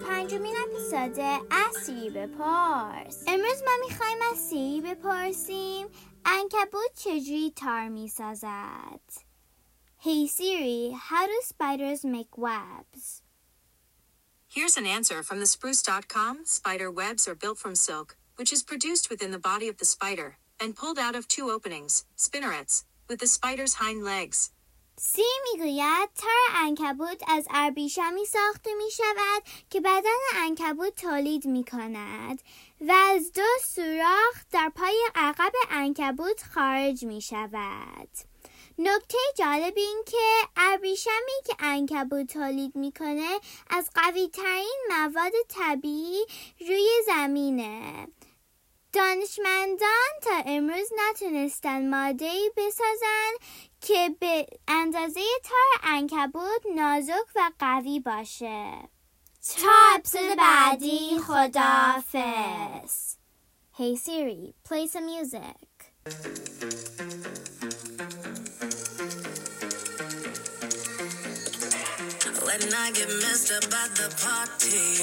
پنجمین اپیزود از سیری بپرس امروز ما میخوایم از سیری بپرسیم انکبوت چجوری تار میسازد Hey Siri, how do spiders make webs? Here's an answer from the spruce.com. Spider webs are built from silk, which is produced within the body of the spider and pulled out of two openings, spinnerets, with the spider's hind legs. سی می‌گوید تار انکبوت از ابریشمی ساخته می شود که بدن انکبوت تولید می کند و از دو سوراخ در پای عقب انکبوت خارج می شود. نکته جالب این که ابریشمی که انکبوت تولید می‌کنه از قوی ترین مواد طبیعی روی زمینه دانشمندان تا امروز نتونستن ماده بسازن که به اندازه تار انکبوت نازک و قوی باشه. تا اپسود بعدی خدافز Hey Siri, play some music. When I get messed up at the party.